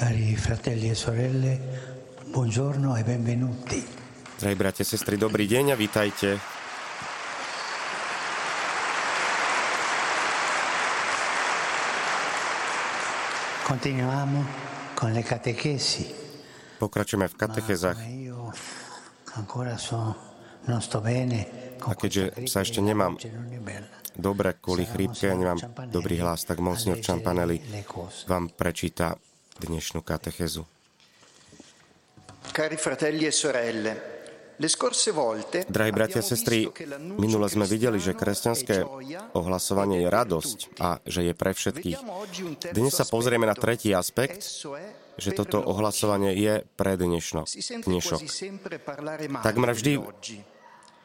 Cari fratelli e sorelle, buongiorno e benvenuti. Drahí bratia, sestry, dobrý deň a vítajte. Continuiamo con le catechesi. Pokračujeme v katechezách A keďže sa ešte nemám dobre kvôli chrípke a nemám dobrý hlas, tak Monsignor Čampanelli vám prečíta dnešnú katechezu. Cari fratelli e sorelle, Drahí bratia a sestry, minule sme videli, že kresťanské ohlasovanie je radosť a že je pre všetkých. Dnes sa pozrieme na tretí aspekt, že toto ohlasovanie je pre dnešno, dnešok. Takmer vždy.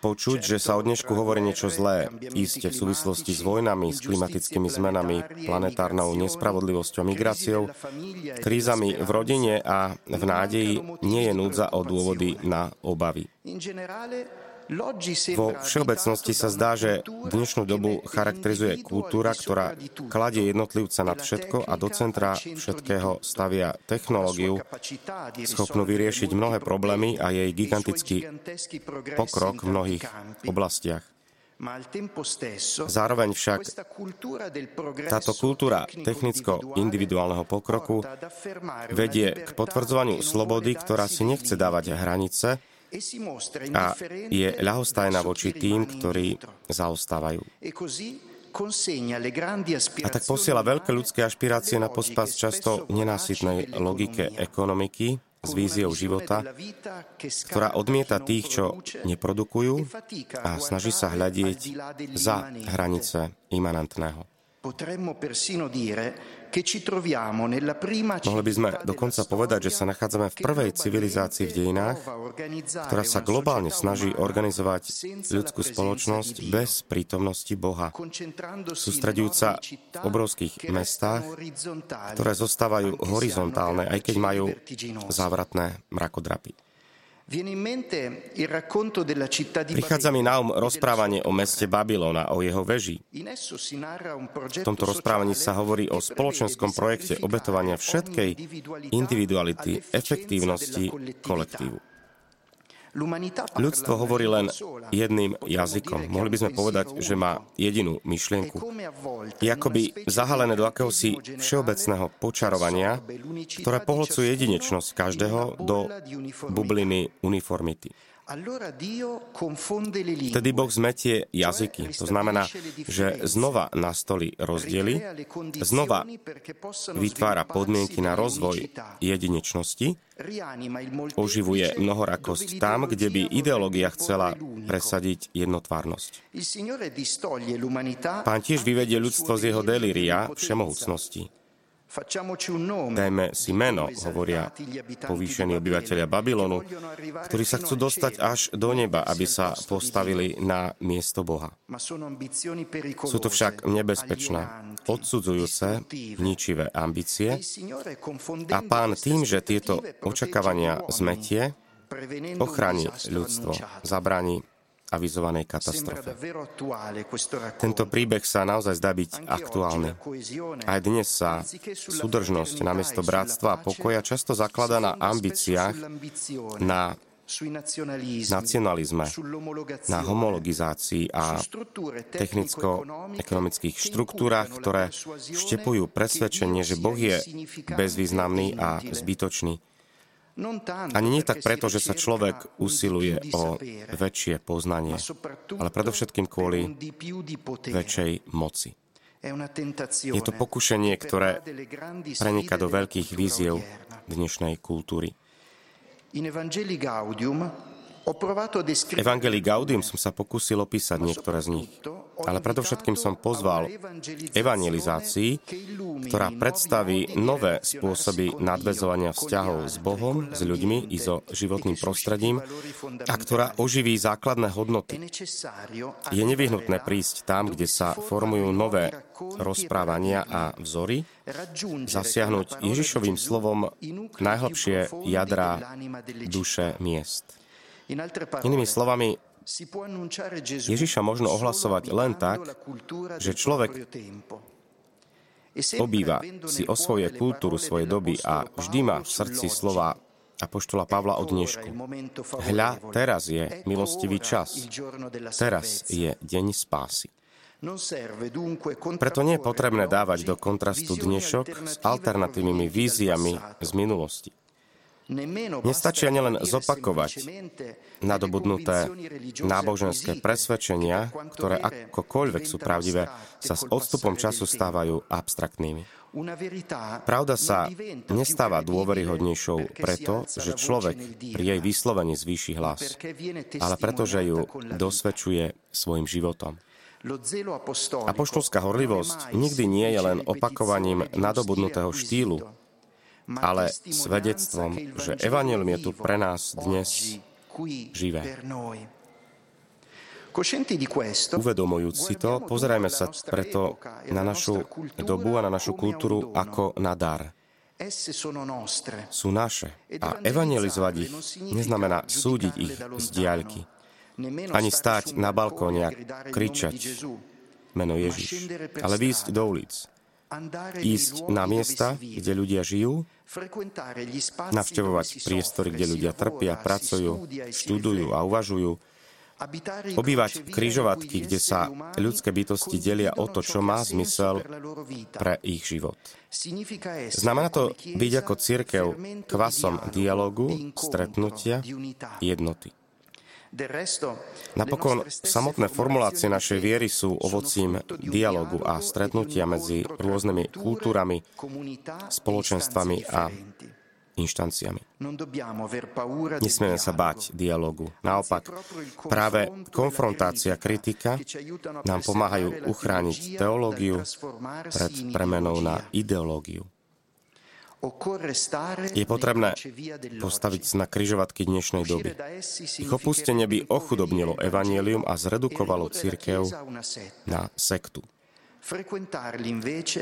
Počuť, že sa o dnešku hovorí niečo zlé, iste v súvislosti s vojnami, s klimatickými zmenami, planetárnou nespravodlivosťou migráciou, krízami v rodine a v nádeji nie je núdza o dôvody na obavy. Vo všeobecnosti sa zdá, že dnešnú dobu charakterizuje kultúra, ktorá kladie jednotlivca nad všetko a do centra všetkého stavia technológiu, schopnú vyriešiť mnohé problémy a jej gigantický pokrok v mnohých oblastiach. Zároveň však táto kultúra technicko-individuálneho pokroku vedie k potvrdzovaniu slobody, ktorá si nechce dávať hranice a je ľahostajná voči tým, ktorí zaostávajú. A tak posiela veľké ľudské ašpirácie na pospas často nenásytnej logike ekonomiky s víziou života, ktorá odmieta tých, čo neprodukujú a snaží sa hľadieť za hranice imanentného. Mohli by sme dokonca povedať, že sa nachádzame v prvej civilizácii v dejinách, ktorá sa globálne snaží organizovať ľudskú spoločnosť bez prítomnosti Boha, sústredujúca v obrovských mestách, ktoré zostávajú horizontálne, aj keď majú závratné mrakodrapy. Prichádza mi na um rozprávanie o meste Babylona, o jeho veži. V tomto rozprávaní sa hovorí o spoločenskom projekte obetovania všetkej individuality, efektívnosti kolektívu. Ľudstvo hovorí len jedným jazykom. Mohli by sme povedať, že má jedinú myšlienku. Je akoby zahalené do akéhosi všeobecného počarovania, ktoré pohlcuje jedinečnosť každého do bubliny uniformity. Vtedy Boh zmetie jazyky. To znamená, že znova nastolí rozdiely, znova vytvára podmienky na rozvoj jedinečnosti, oživuje mnohorakosť tam, kde by ideológia chcela presadiť jednotvárnosť. Pán tiež vyvedie ľudstvo z jeho delíria všemohúcnosti. Dajme si meno, hovoria povýšení obyvateľia Babylonu, ktorí sa chcú dostať až do neba, aby sa postavili na miesto Boha. Sú to však nebezpečné, odsudzujúce, ničivé ambície. A pán tým, že tieto očakávania zmetie, ochráni ľudstvo, zabraní avizovanej katastrofe. Tento príbeh sa naozaj zdá byť aktuálny. Aj dnes sa súdržnosť namiesto bratstva a pokoja často zaklada na ambíciách, na nacionalizme, na homologizácii a technicko-ekonomických štruktúrach, ktoré štepujú presvedčenie, že Boh je bezvýznamný a zbytočný. Ani nie tak preto, že sa človek usiluje o väčšie poznanie, ale predovšetkým kvôli väčšej moci. Je to pokušenie, ktoré prenika do veľkých víziev dnešnej kultúry. Evangelii Gaudium som sa pokúsil opísať niektoré z nich, ale predovšetkým som pozval evangelizácii, ktorá predstaví nové spôsoby nadvezovania vzťahov s Bohom, s ľuďmi i so životným prostredím a ktorá oživí základné hodnoty. Je nevyhnutné prísť tam, kde sa formujú nové rozprávania a vzory, zasiahnuť Ježišovým slovom najhlbšie jadrá duše miest. Inými slovami, Ježiša možno ohlasovať len tak, že človek obýva, si osvoje kultúru svojej doby a vždy má v srdci slova Apoštola Pavla od dnešku. Hľa, teraz je milostivý čas. Teraz je deň spásy. Preto nie je potrebné dávať do kontrastu dnešok s alternatívnymi víziami z minulosti. Nestačí ani len zopakovať nadobudnuté náboženské presvedčenia, ktoré akokoľvek sú pravdivé, sa s odstupom času stávajú abstraktnými. Pravda sa nestáva dôveryhodnejšou preto, že človek pri jej vyslovení zvýši hlas, ale preto, že ju dosvedčuje svojim životom. Apoštolská horlivosť nikdy nie je len opakovaním nadobudnutého štýlu, ale svedectvom, že Evangelium je tu pre nás dnes živé. Uvedomujúc si to, pozerajme sa preto na našu dobu a na našu kultúru ako na dar. Sú naše. A evangelizovať ich neznamená súdiť ich z diaľky. Ani stáť na balkóne a kričať meno Ježiš, ale výjsť do ulic ísť na miesta, kde ľudia žijú, navštevovať priestory, kde ľudia trpia, pracujú, študujú a uvažujú, obývať križovatky, kde sa ľudské bytosti delia o to, čo má zmysel pre ich život. Znamená to byť ako církev kvasom dialogu, stretnutia, jednoty. Napokon samotné formulácie našej viery sú ovocím dialogu a stretnutia medzi rôznymi kultúrami, spoločenstvami a inštanciami. Nesmieme sa báť dialogu. Naopak, práve konfrontácia, kritika nám pomáhajú uchrániť teológiu pred premenou na ideológiu. Je potrebné postaviť na kryžovatky dnešnej doby. Ich opustenie by ochudobnilo evanielium a zredukovalo církev na sektu.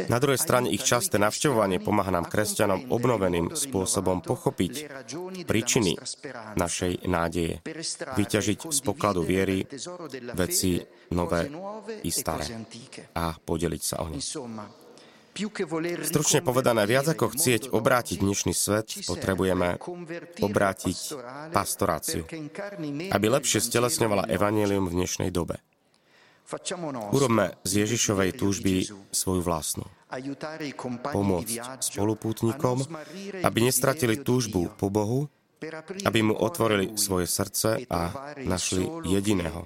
Na druhej strane ich časté navštevovanie pomáha nám kresťanom obnoveným spôsobom pochopiť príčiny našej nádeje, vyťažiť z pokladu viery veci nové i staré a podeliť sa o ne. Stručne povedané, viac ako chcieť obrátiť dnešný svet, potrebujeme obrátiť pastoráciu, aby lepšie stelesňovala evanílium v dnešnej dobe. Urobme z Ježišovej túžby svoju vlastnú. Pomôcť spolupútnikom, aby nestratili túžbu po Bohu, aby mu otvorili svoje srdce a našli jediného,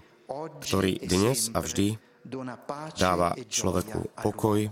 ktorý dnes a vždy dáva človeku pokoj,